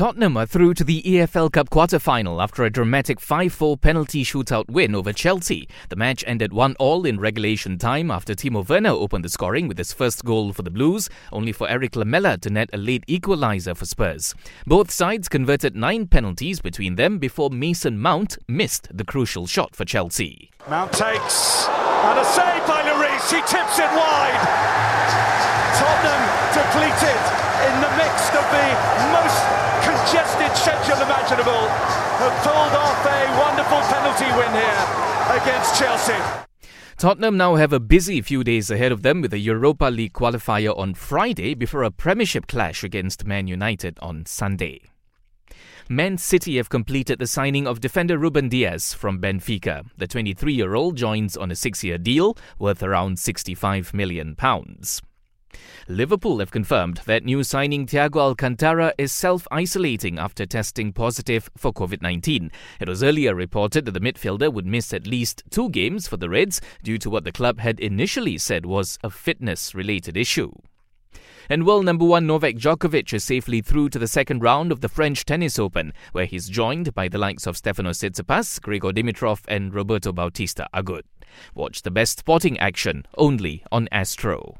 Tottenham are through to the EFL Cup quarter-final after a dramatic 5-4 penalty shootout win over Chelsea. The match ended 1-all in regulation time after Timo Werner opened the scoring with his first goal for the Blues, only for Erik Lamela to net a late equaliser for Spurs. Both sides converted nine penalties between them before Mason Mount missed the crucial shot for Chelsea. Mount takes and a save by Lloris. He tips it wide. Tottenham depleted in the midst of the most congested imaginable, have pulled off a wonderful penalty win here against Chelsea. Tottenham now have a busy few days ahead of them with a Europa League qualifier on Friday before a Premiership clash against Man United on Sunday. Man City have completed the signing of defender Ruben Dias from Benfica. The 23 year old joins on a six year deal worth around £65 million. Liverpool have confirmed that new signing Thiago Alcantara is self isolating after testing positive for COVID 19. It was earlier reported that the midfielder would miss at least two games for the Reds due to what the club had initially said was a fitness related issue. And world number one Novak Djokovic is safely through to the second round of the French Tennis Open, where he's joined by the likes of Stefanos Tsitsipas, Grigor Dimitrov, and Roberto Bautista Agut. Watch the best sporting action only on Astro.